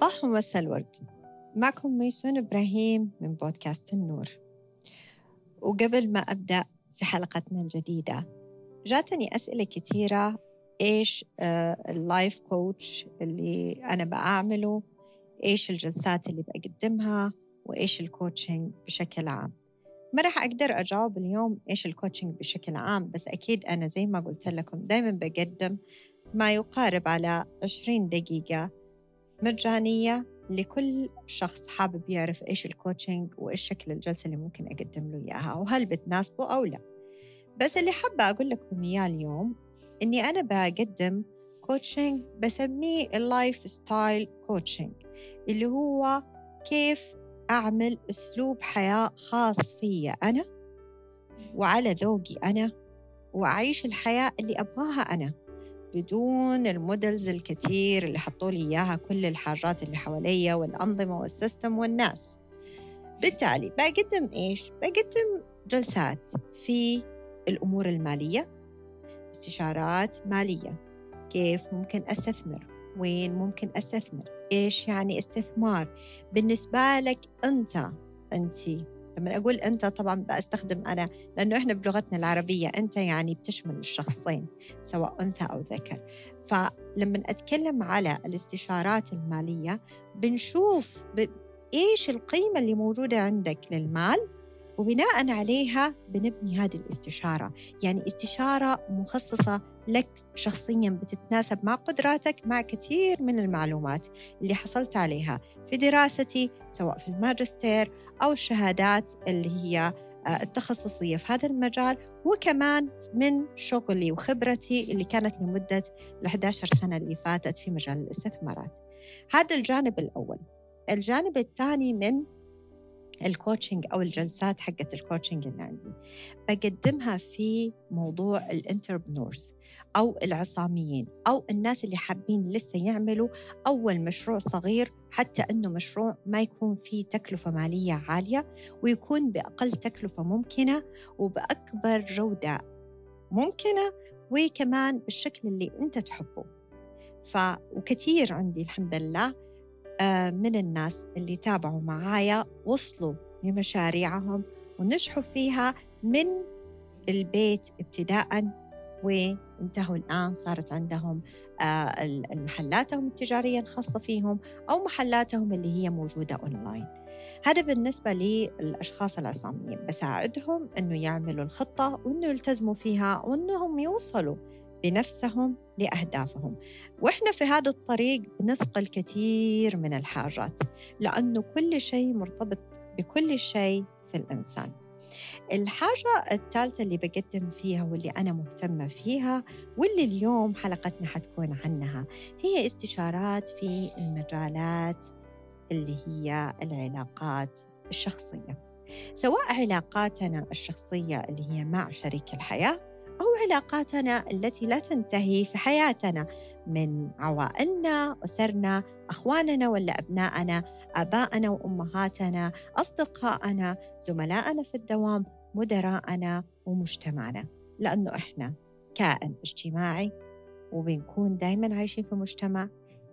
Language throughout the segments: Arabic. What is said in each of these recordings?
صباح ومساء الورد. معكم ميسون إبراهيم من بودكاست النور. وقبل ما أبدأ في حلقتنا الجديدة جاتني أسئلة كثيرة. إيش ال life coach اللي أنا بعمله؟ إيش الجلسات اللي بقدمها؟ وإيش ال coaching بشكل عام؟ ما راح أقدر أجاوب اليوم إيش ال coaching بشكل عام بس أكيد أنا زي ما قلت لكم دايما بقدم ما يقارب على 20 دقيقة مجانية لكل شخص حابب يعرف إيش ال coaching وإيش شكل الجلسة اللي ممكن أقدم له إياها وهل بتناسبه أو لا. بس اللي حابة أقول لكم إياه اليوم إني أنا بقدم coaching بسميه ال lifestyle coaching اللي هو كيف أعمل أسلوب حياة خاص فيا أنا وعلى ذوقي أنا وأعيش الحياة اللي أبغاها أنا. بدون ال models الكثير اللي حطوا لي إياها كل الحاجات اللي حواليا والأنظمة وال system والناس. بالتالي بقدم إيش؟ بقدم جلسات في الأمور المالية استشارات مالية. كيف ممكن أستثمر؟ وين ممكن أستثمر؟ إيش يعني استثمار؟ بالنسبة لك أنت أنت لما أقول أنت طبعا بستخدم أنا لأنه إحنا بلغتنا العربية أنت يعني بتشمل الشخصين سواء أنثى أو ذكر. فلما أتكلم على الاستشارات المالية بنشوف ب... إيش القيمة اللي موجودة عندك للمال وبناء عليها بنبني هذه الاستشارة. يعني استشارة مخصصة لك شخصيا بتتناسب مع قدراتك مع كثير من المعلومات اللي حصلت عليها في دراستي سواء في الماجستير أو الشهادات اللي هي آه، التخصصية في هذا المجال. وكمان من شغلي وخبرتي اللي كانت لمدة ال 11 سنة اللي فاتت في مجال الاستثمارات. هذا الجانب الأول. الجانب الثاني من ال coaching أو الجلسات حقت ال coaching اللي عندي. بقدمها في موضوع ال entrepreneurs أو العصاميين أو الناس اللي حابين لسه يعملوا أول مشروع صغير حتى أنه مشروع ما يكون فيه تكلفة مالية عالية ويكون بأقل تكلفة ممكنة وبأكبر جودة ممكنة وكمان بالشكل اللي أنت تحبه. ف وكثير عندي الحمد لله من الناس اللي تابعوا معايا وصلوا لمشاريعهم ونجحوا فيها من البيت ابتداء وانتهوا الآن صارت عندهم آه، محلاتهم التجارية الخاصة فيهم أو محلاتهم اللي هي موجودة أونلاين. هذا بالنسبة للأشخاص العصاميين بساعدهم أنه يعملوا الخطة وأنه يلتزموا فيها وأنهم يوصلوا بنفسهم لأهدافهم. وإحنا في هذا الطريق بنسقى الكثير من الحاجات لأنه كل شيء مرتبط بكل شيء في الإنسان. الحاجة الثالثة اللي بقدم فيها واللي أنا مهتمة فيها واللي اليوم حلقتنا حتكون عنها هي استشارات في المجالات اللي هي العلاقات الشخصية. سواء علاقاتنا الشخصية اللي هي مع شريك الحياة أو علاقاتنا التي لا تنتهي في حياتنا من عوائلنا أسرنا أخواننا ولا أبنائنا آبائنا وأمهاتنا أصدقائنا زملائنا في الدوام مدراءنا ومجتمعنا. لأنه إحنا كائن اجتماعي وبنكون دايما عايشين في مجتمع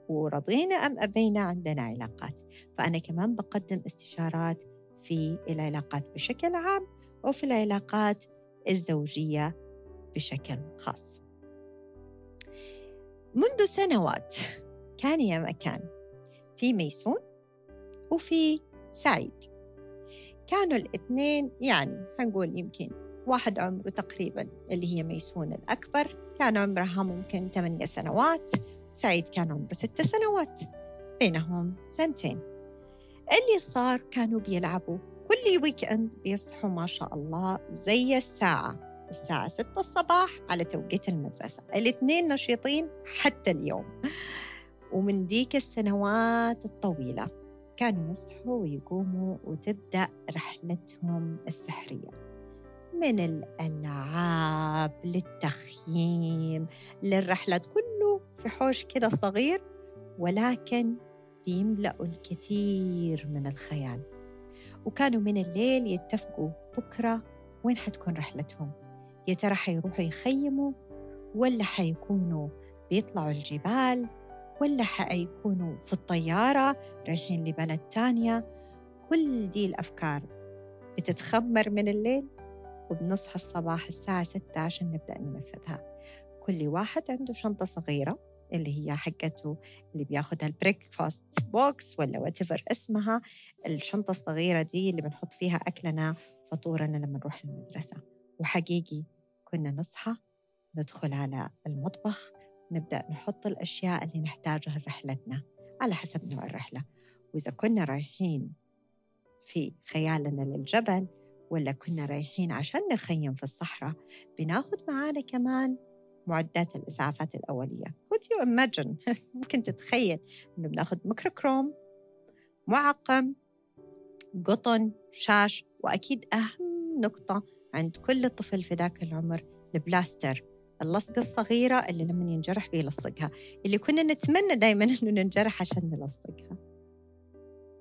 ورضينا أم أبينا عندنا علاقات. فأنا كمان بقدم استشارات في العلاقات بشكل عام وفي العلاقات الزوجية بشكل خاص. منذ سنوات كان يا مكان في ميسون وفي سعيد. كانوا الاثنين يعني حنقول يمكن واحد عمره تقريبا اللي هي ميسون الأكبر كان عمرها ممكن ثمانية سنوات سعيد كان عمره ست سنوات بينهم سنتين. اللي صار كانوا بيلعبوا كل weekend بيصحوا ما شاء الله زي الساعة. الساعة 6 الصباح على توقيت المدرسة. الاثنين نشيطين حتى اليوم. ومن ديك السنوات الطويلة كانوا يصحوا ويقوموا وتبدأ رحلتهم السحرية. من الألعاب للتخييم للرحلات كله في حوش كده صغير ولكن بيملأوا الكثير من الخيال. وكانوا من الليل يتفقوا بكرة وين حتكون رحلتهم؟ يا ترى حيروحوا يخيموا ولا حيكونوا بيطلعوا الجبال ولا حيكونوا في الطيارة رايحين لبلد تانية؟ كل دي الأفكار بتتخمر من الليل وبنصحى الصباح الساعة 6 عشان نبدأ ننفذها. كل واحد عنده شنطة صغيرة اللي هي حقته اللي بياخدها ال breakfast box ولا whatever اسمها. الشنطة الصغيرة دي اللي بنحط فيها أكلنا فطورنا لما نروح المدرسة. وحقيقي كنا نصحى ندخل على المطبخ نبدأ نحط الأشياء اللي نحتاجها لرحلتنا على حسب نوع الرحلة. وإذا كنا رايحين في خيالنا للجبل ولا كنا رايحين عشان نخيم في الصحراء بناخد معانا كمان معدات الإسعافات الأولية. Could you imagine ممكن تتخيل إنه بناخد ميكروكروم معقم قطن شاش وأكيد أهم نقطة عند كل طفل في ذاك العمر البلاستر اللصقة الصغيرة اللي لما ينجرح بيلصقها اللي كنا نتمنى دايما إنه ننجرح عشان نلصقها.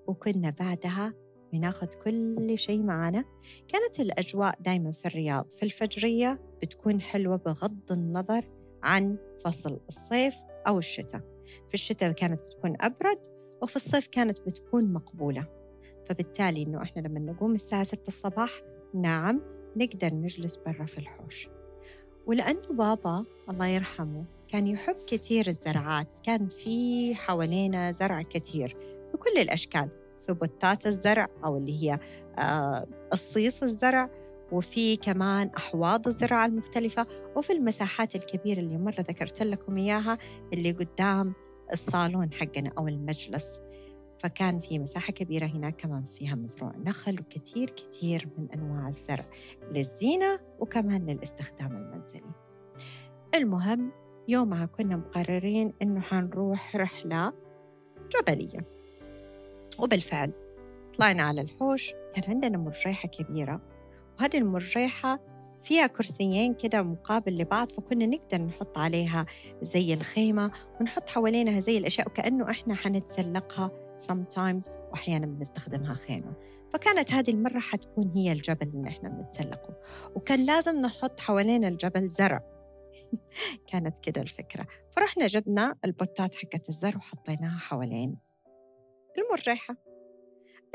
وكنا بعدها بناخذ كل شيء معنا كانت الأجواء دايما في الرياض في الفجرية بتكون حلوة بغض النظر عن فصل الصيف أو الشتاء. في الشتاء كانت بتكون أبرد وفي الصيف كانت بتكون مقبولة. فبالتالي إنه إحنا لما نقوم الساعة 6 الصباح نعم نقدر نجلس برا في الحوش. ولأنه بابا الله يرحمه كان يحب كثير الزرعات كان في حوالينا زرع كثير بكل الأشكال في بوتات الزرع أو اللي هي آه، الصيص الزرع وفي كمان أحواض الزراعة المختلفة وفي المساحات الكبيرة اللي مرة ذكرت لكم إياها اللي قدام الصالون حقنا أو المجلس. فكان في مساحة كبيرة هناك كمان فيها مزروع نخل وكثير كثير من أنواع الزرع للزينة وكمان للاستخدام المنزلي. المهم يومها كنا مقررين إنه حنروح رحلة جبلية. وبالفعل طلعنا على الحوش كان عندنا مرجيحة كبيرة. وهذه المرجيحة فيها كرسيين كده مقابل لبعض فكنا نقدر نحط عليها زي الخيمة ونحط حوالينها زي الأشياء وكأنه إحنا حنتسلقها sometimes وأحيانا بنستخدمها خيمة. فكانت هذه المرة حتكون هي الجبل اللي إحنا بنتسلقه. وكان لازم نحط حوالين الجبل زرع. كانت كده الفكرة. فرحنا جبنا البوتات حقت الزرع وحطيناها حوالين المرجحة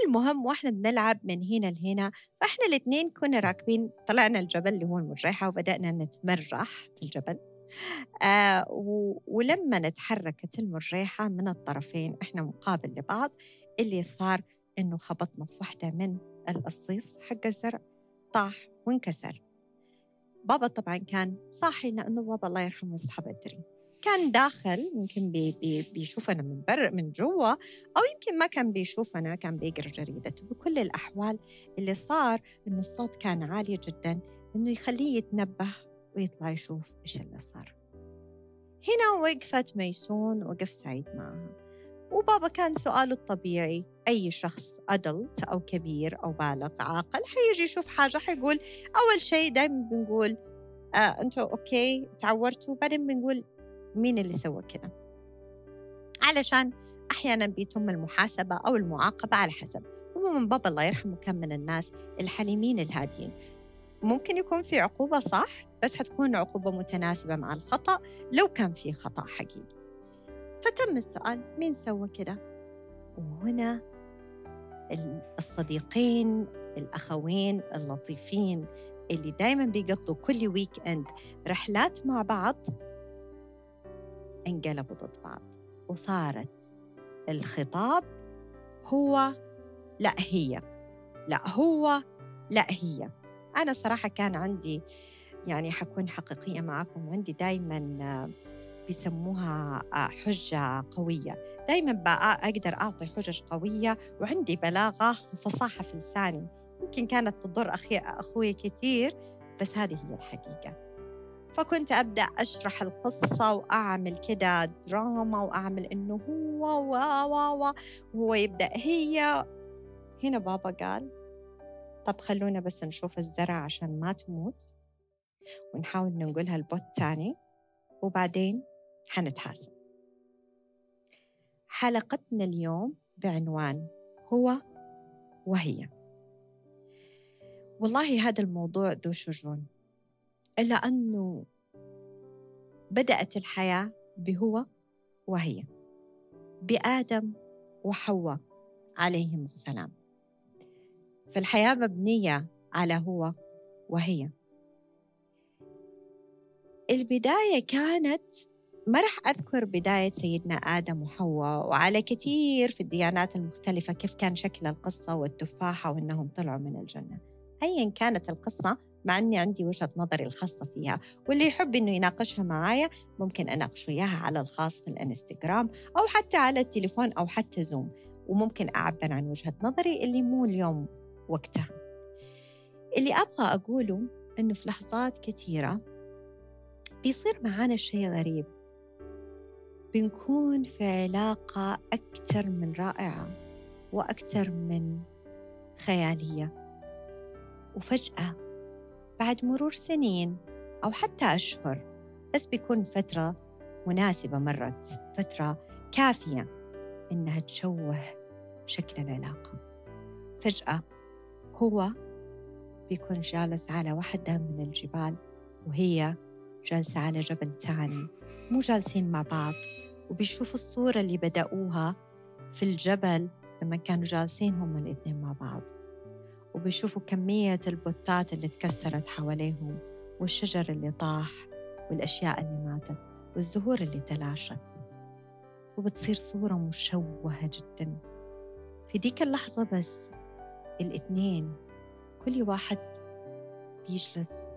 المهم وإحنا بنلعب من هنا لهنا. فإحنا الاثنين كنا راكبين طلعنا الجبل اللي هو المرجحة وبدأنا نتمرح في الجبل. آه ولما تحركت المرجحة من الطرفين إحنا مقابل لبعض اللي صار إنه خبطنا في واحدة من القصيص حق الزرع طاح وانكسر. بابا طبعا كان صاحي لأنه بابا الله يرحمه يصحى بدري. كان داخل يمكن بي بي بيشوفنا من بر من جوا أو يمكن ما كان بيشوفنا كان بيقرأ جريدته. بكل الأحوال اللي صار إنه الصوت كان عالي جدا إنه يخليه يتنبه ويطلع يشوف إيش اللي صار. هنا وقفت ميسون وقف سعيد معها. وبابا كان سؤاله الطبيعي أي شخص أدلت أو كبير أو بالغ عاقل حيجي يشوف حاجة حيقول أول شيء دايما بنقول آه أنتوا أوكي تعورتوا. بعدين بنقول مين اللي سوى كذا علشان أحيانا بيتم المحاسبة أو المعاقبة على حسب. عموما بابا الله يرحمه كان من الناس الحليمين الهاديين. ممكن يكون في عقوبة صح؟ بس حتكون عقوبة متناسبة مع الخطأ لو كان في خطأ حقيقي. فتم السؤال مين سوى كده؟ وهنا الصديقين الأخوين اللطيفين اللي دايما بيقضوا كل weekend رحلات مع بعض انقلبوا ضد بعض. وصارت الخطاب هو لا هي. لا هو لا هي. أنا صراحة كان عندي يعني حكون حقيقية معكم عندي دايما بيسموها حجة قوية. دايما أقدر أعطي حجج قوية وعندي بلاغة وفصاحة في لساني. يمكن كانت تضر أخي أخوي كثير بس هذه هي الحقيقة. فكنت أبدأ أشرح القصة وأعمل كده دراما وأعمل إنه هو و و وهو يبدأ هي. هنا بابا قال طب خلونا بس نشوف الزرع عشان ما تموت ونحاول ننقلها البوت تاني وبعدين حنتحاسب. حلقتنا اليوم بعنوان هو وهي. والله هذا الموضوع ذو شجون إلا أنه بدأت الحياة بهو وهي بآدم وحواء عليهم السلام. فالحياة مبنية على هو وهي. البداية كانت ما راح أذكر بداية سيدنا آدم وحواء وعلى كثير في الديانات المختلفة كيف كان شكل القصة والتفاحة وأنهم طلعوا من الجنة. أيا كانت القصة مع أني عندي وجهة نظري الخاصة فيها واللي يحب أنه يناقشها معايا ممكن أناقشه إياها على الخاص في الإنستغرام أو حتى على التليفون أو حتى زوم وممكن أعبر عن وجهة نظري اللي مو اليوم وقتها. اللي أبغى أقوله أنه في لحظات كثيرة بيصير معانا شيء غريب. بنكون في علاقة أكثر من رائعة وأكثر من خيالية. وفجأة بعد مرور سنين أو حتى أشهر بس بيكون فترة مناسبة مرت فترة كافية إنها تشوه شكل العلاقة. فجأة هو بيكون جالس على واحدة من الجبال وهي جالسة على جبل تاني. مو جالسين مع بعض وبيشوفوا الصورة اللي بدأوها في الجبل لما كانوا جالسين هم الاثنين مع بعض. وبيشوفوا كمية البوتات اللي تكسرت حواليهم والشجر اللي طاح والأشياء اللي ماتت والزهور اللي تلاشت. وبتصير صورة مشوهة جدا. في ديك اللحظة بس الاثنين كل واحد بيجلس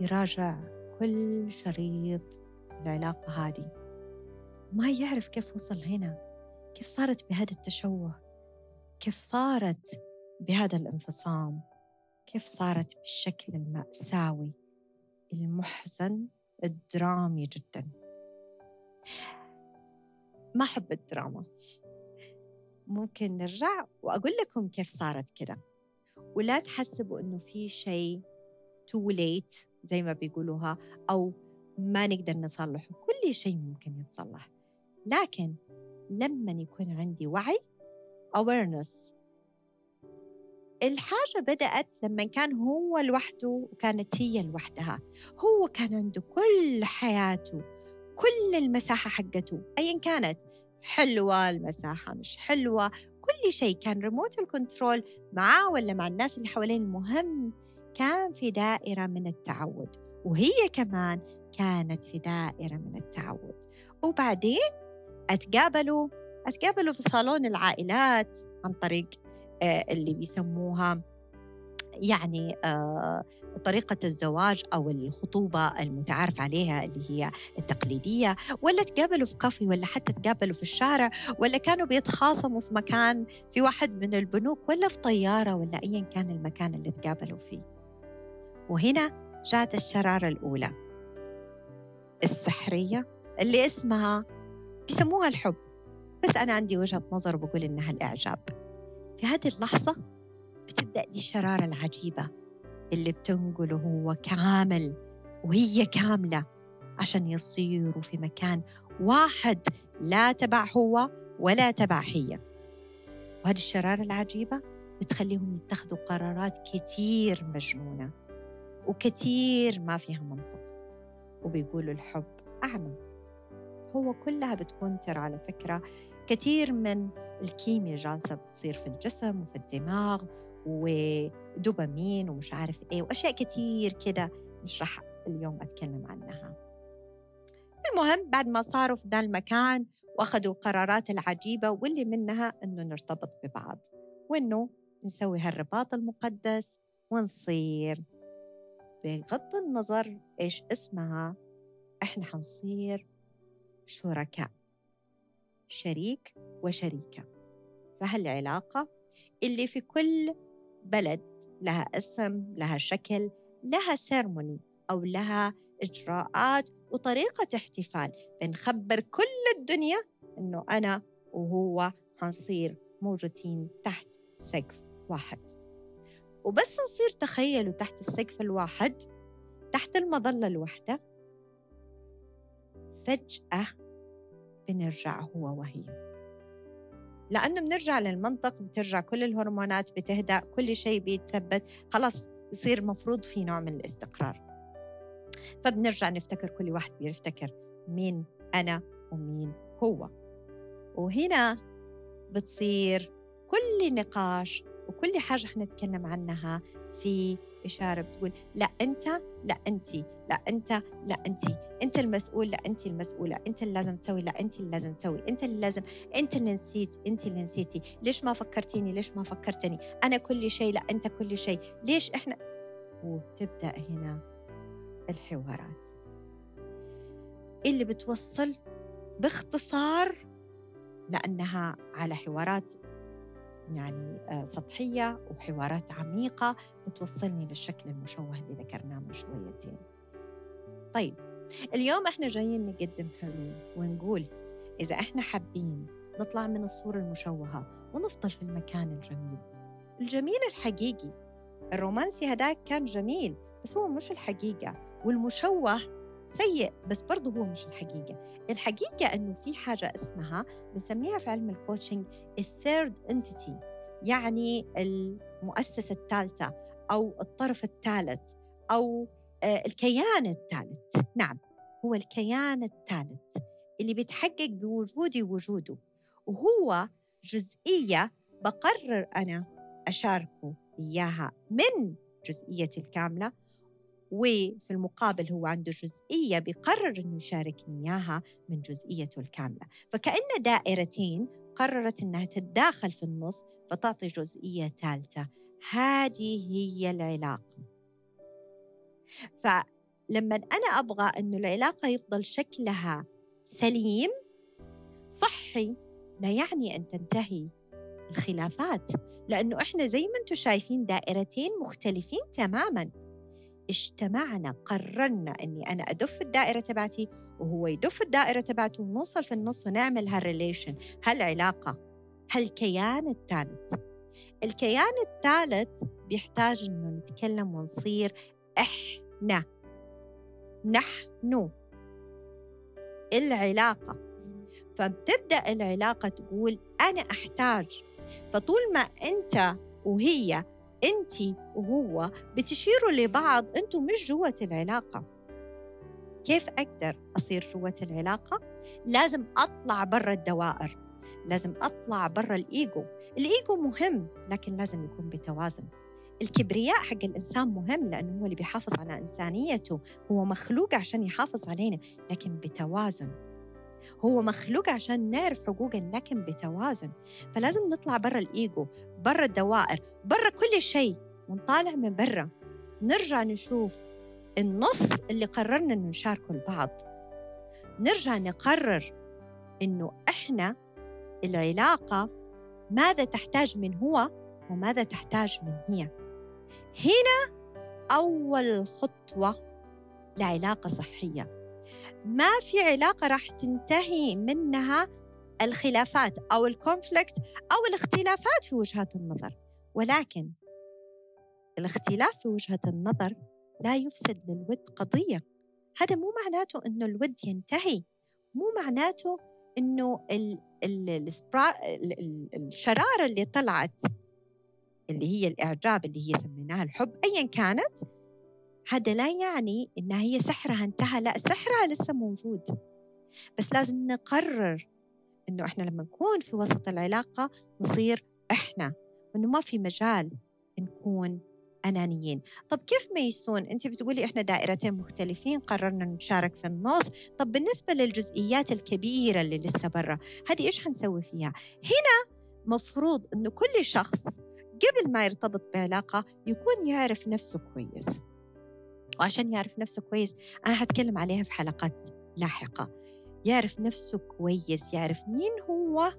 يراجع كل شريط العلاقة هذه. ما يعرف كيف وصل هنا كيف صارت بهذا التشوه كيف صارت بهذا الانفصام كيف صارت بالشكل المأساوي المحزن الدرامي جدا. ما أحب الدراما. ممكن نرجع وأقول لكم كيف صارت كده. ولا تحسبوا إنه في شيء تو ليت زي ما بيقولوها أو ما نقدر نصلحه. كل شيء ممكن يتصلح. لكن لما يكون عندي وعي awareness. الحاجة بدأت لما كان هو لوحده وكانت هي لوحدها. هو كان عنده كل حياته كل المساحة حقته أيا كانت. حلوة المساحة مش حلوة كل شيء كان ريموت الكنترول معاه ولا مع الناس اللي حوالين المهم كان في دائرة من التعود. وهي كمان كانت في دائرة من التعود. وبعدين أتقابلوا أتقابلوا في صالون العائلات عن طريق آه، اللي بيسموها يعني آه، طريقة الزواج أو الخطوبة المتعارف عليها اللي هي التقليدية ولا تقابلوا في كافي ولا حتى تقابلوا في الشارع ولا كانوا بيتخاصموا في مكان في واحد من البنوك ولا في طيارة ولا أيا كان المكان اللي تقابلوا فيه. وهنا جاءت الشرارة الأولى. السحرية اللي اسمها بيسموها الحب. بس أنا عندي وجهة نظر بقول إنها الإعجاب. في هذه اللحظة بتبدأ دي الشرارة العجيبة. اللي بتنقله هو كامل وهي كاملة عشان يصيروا في مكان واحد لا تبع هو ولا تبع هي. وهذه الشرارة العجيبة بتخليهم يتخذوا قرارات كتير مجنونة وكتير ما فيها منطق. وبيقولوا الحب أعمى. هو كلها بتكون ترى على فكرة كثير من الكيمياء جالسة بتصير في الجسم وفي الدماغ ودوبامين ومش عارف إيه وأشياء كثير كده مش رح اليوم أتكلم عنها. المهم بعد ما صاروا في ذا المكان وأخذوا القرارات العجيبة واللي منها إنه نرتبط ببعض وإنه نسوي هالرباط المقدس ونصير. بغض النظر إيش اسمها إحنا حنصير شركاء شريك وشريكة. فهالعلاقة اللي في كل بلد لها اسم لها شكل لها سيرموني أو لها إجراءات وطريقة احتفال. بنخبر كل الدنيا إنه أنا وهو حنصير موجودين تحت سقف واحد. وبس نصير تخيلوا تحت السقف الواحد تحت المظلة الواحدة فجأة بنرجع هو وهي. لأنه بنرجع للمنطق بترجع كل الهرمونات بتهدأ كل شيء بيتثبت. خلاص بصير مفروض في نوع من الاستقرار. فبنرجع نفتكر كل واحد بيفتكر مين أنا ومين هو. وهنا بتصير كل نقاش وكل حاجة إحنا نتكلم عنها في إشارة بتقول لا أنت لا أنت لا أنت لا أنت. أنت المسؤول لا أنت المسؤولة. أنت اللي لازم تسوي لا أنت اللي لازم تسوي. أنت اللي لازم أنت اللي نسيت أنت اللي نسيتي. ليش ما فكرتيني؟ ليش ما فكرتني؟ أنا كل شيء لا أنت كل شيء. ليش إحنا؟ وتبدأ هنا الحوارات. اللي بتوصل باختصار لأنها على حوارات يعني آه، سطحية وحوارات عميقة بتوصلني للشكل المشوه اللي ذكرناه من شويتين. طيب اليوم إحنا جايين نقدم حلول ونقول إذا إحنا حابين نطلع من الصورة المشوهة ونفضل في المكان الجميل. الجميل الحقيقي الرومانسي هداك كان جميل بس هو مش الحقيقة والمشوه سيء بس برضه هو مش الحقيقة. الحقيقة أنه في حاجة اسمها بنسميها في علم الكوتشنج الثيرد انتيتي يعني المؤسسة الثالثة أو الطرف الثالث أو آه، الكيان الثالث. نعم هو الكيان الثالث اللي بيتحقق بوجودي وجوده وهو جزئية بقرر أنا أشاركه إياها من جزئيتي الكاملة وفي المقابل هو عنده جزئية بيقرر أنه يشاركني إياها من جزئيته الكاملة. فكأن دائرتين قررت أنها تتداخل في النص فتعطي جزئية ثالثة. هذه هي العلاقة. فلما أنا أبغى أنه العلاقة يفضل شكلها سليم صحي لا يعني أن تنتهي الخلافات. لأنه إحنا زي ما أنتم شايفين دائرتين مختلفين تماماً. اجتمعنا قررنا إني أنا أدف الدائرة تبعتي وهو يدف الدائرة تبعته ونوصل في النص ونعمل هالريليشن هالعلاقة. هالكيان الثالث. الكيان الثالث بيحتاج إنه نتكلم ونصير إحنا. نحن. العلاقة. فبتبدأ العلاقة تقول أنا أحتاج. فطول ما أنت وهي انت وهو بتشيروا لبعض أنتم مش جوة العلاقة. كيف أقدر أصير جوة العلاقة؟ لازم أطلع برا الدوائر لازم أطلع برا الإيجو. الإيجو مهم لكن لازم يكون بتوازن. الكبرياء حق الإنسان مهم لأنه هو اللي بيحافظ على إنسانيته. هو مخلوق عشان يحافظ علينا لكن بتوازن. هو مخلوق عشان نعرف حقوقنا لكن بتوازن. فلازم نطلع برا الإيجو برا الدوائر برا كل شيء ونطالع من برا. نرجع نشوف النص اللي قررنا إنه نشاركه البعض. نرجع نقرر إنه إحنا العلاقة ماذا تحتاج من هو وماذا تحتاج من هي. هنا أول خطوة لعلاقة صحية. ما في علاقة راح تنتهي منها الخلافات أو الكونفليكت أو الاختلافات في وجهات النظر. ولكن الاختلاف في وجهة النظر لا يفسد للود قضية. هذا مو معناته أنه الود ينتهي. مو معناته أنه ال ال الشرارة اللي طلعت اللي هي الإعجاب اللي هي سميناها الحب أيا كانت هذا لا يعني إنها هي سحرها انتهى لا سحرها لسه موجود. بس لازم نقرر إنه إحنا لما نكون في وسط العلاقة نصير إحنا وإنه ما في مجال نكون أنانيين. طب كيف ميسون أنت بتقولي إحنا دائرتين مختلفين قررنا نشارك في النص. طب بالنسبة للجزئيات الكبيرة اللي لسه برا هذه إيش حنسوي فيها؟ هنا مفروض أنه كل شخص قبل ما يرتبط بعلاقة يكون يعرف نفسه كويس. وعشان يعرف نفسه كويس أنا هتكلم عليها في حلقات لاحقة. يعرف نفسه كويس يعرف مين هو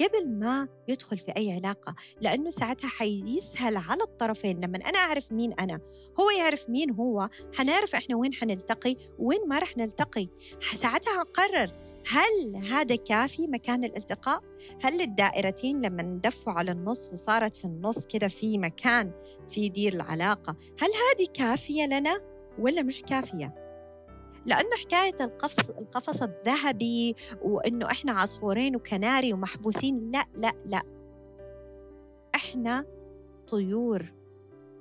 قبل ما يدخل في أي علاقة لأنه ساعتها حيسهل على الطرفين. لما أنا أعرف مين أنا هو يعرف مين هو حنعرف إحنا وين حنلتقي وين ما رح نلتقي. ساعتها هنقرر هل هذا كافي مكان الالتقاء؟ هل الدائرتين لما ندفوا على النص وصارت في النص كده في مكان في دير العلاقة هل هذه كافية لنا ولا مش كافية؟ لأنه حكاية القفص القفص الذهبي وإنه إحنا عصفورين وكناري ومحبوسين لا لا لا إحنا طيور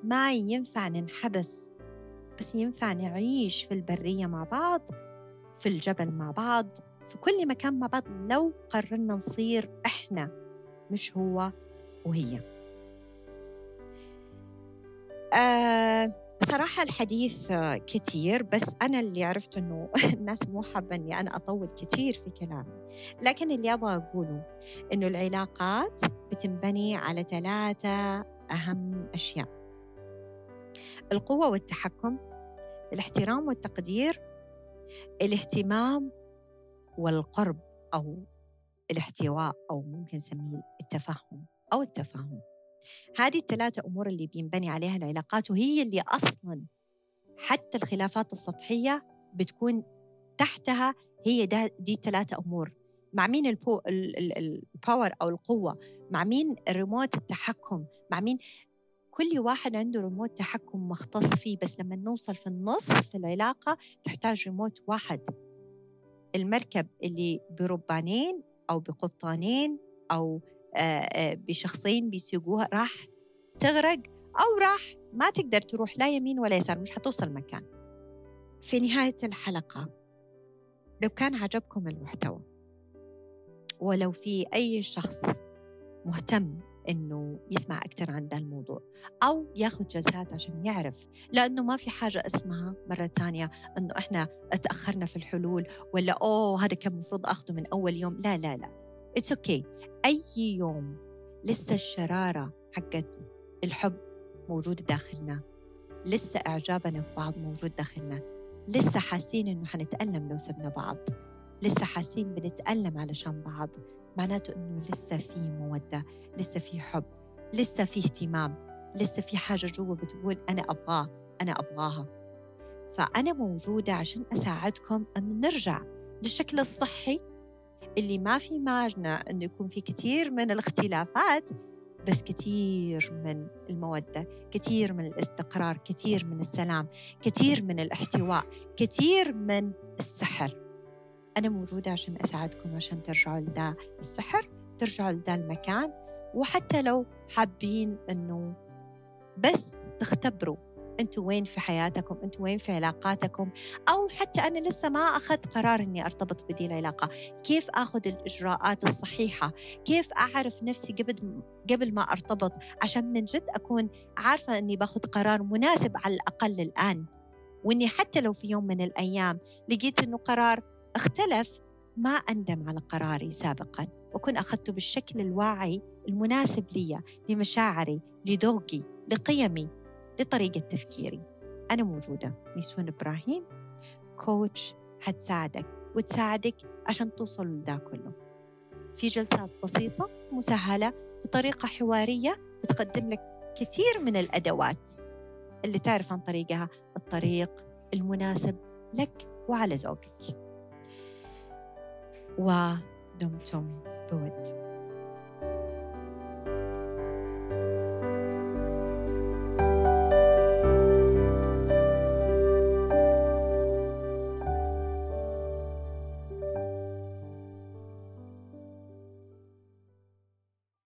ما ينفع ننحبس بس ينفع نعيش في البرية مع بعض في الجبل مع بعض في كل مكان مع بعض لو قررنا نصير إحنا مش هو وهي. آه بصراحة الحديث كثير بس أنا اللي عرفت إنه الناس مو حابة إني أنا أطول كثير في كلامي. لكن اللي أبغى أقوله إنه العلاقات بتنبني على ثلاثة أهم أشياء. القوة والتحكم الاحترام والتقدير الاهتمام والقرب أو الاحتواء أو ممكن نسميه التفهم أو التفاهم. هذه الثلاثة أمور اللي بينبني عليها العلاقات وهي اللي أصلا حتى الخلافات السطحية بتكون تحتها هي دي ثلاثة أمور. مع مين البو ال power أو القوة؟ مع مين ريموت التحكم؟ مع مين كل واحد عنده ريموت تحكم مختص فيه بس لما نوصل في النص في العلاقة تحتاج ريموت واحد. المركب اللي بربانين أو بقبطانين أو بشخصين بيسوقوها راح تغرق أو راح ما تقدر تروح لا يمين ولا يسار مش حتوصل مكان. في نهاية الحلقة لو كان عجبكم المحتوى ولو في أي شخص مهتم إنه يسمع أكثر عن ذا الموضوع أو ياخذ جلسات عشان يعرف لأنه ما في حاجة اسمها مرة ثانية إنه إحنا تأخرنا في الحلول ولا أوه هذا كان المفروض اخذه من أول يوم لا لا لا it's okay okay. أي يوم لسه الشرارة حقت الحب موجوده داخلنا لسه إعجابنا في بعض موجود داخلنا لسه حاسين إنه حنتألم لو سبنا بعض لسه حاسين بنتألم علشان بعض. معناته إنه لسه في مودة لسه في حب لسه في اهتمام لسه في حاجة جوا بتقول أنا أبغاه أنا أبغاها. فأنا موجودة عشان أساعدكم انه نرجع للشكل الصحي اللي ما في مانع إنه يكون في كثير من الاختلافات بس كثير من المودة كثير من الاستقرار كثير من السلام كثير من الاحتواء كثير من السحر. أنا موجودة عشان أساعدكم عشان ترجعوا لذا السحر ترجعوا لذا المكان وحتى لو حابين أنه بس تختبروا أنتوا وين في حياتكم أنتوا وين في علاقاتكم أو حتى أنا لسه ما أخذت قرار إني أرتبط بدي العلاقه كيف آخذ الإجراءات الصحيحة؟ كيف أعرف نفسي قبل قبل ما أرتبط؟ عشان من جد أكون عارفة إني باخذ قرار مناسب على الأقل الآن. وإني حتى لو في يوم من الأيام لقيت إنه قرار اختلف ما أندم على قراري سابقا وأكون أخذته بالشكل الواعي المناسب لي لمشاعري لذوقي لقيمي لطريقة تفكيري. أنا موجودة ميسون إبراهيم كوتش حتساعدك وتساعدك عشان توصل لذا كله. في جلسات بسيطة مسهلة بطريقة حوارية بتقدم لك كثير من الأدوات اللي تعرف عن طريقها الطريق المناسب لك وعلى ذوقك. ودمتم بود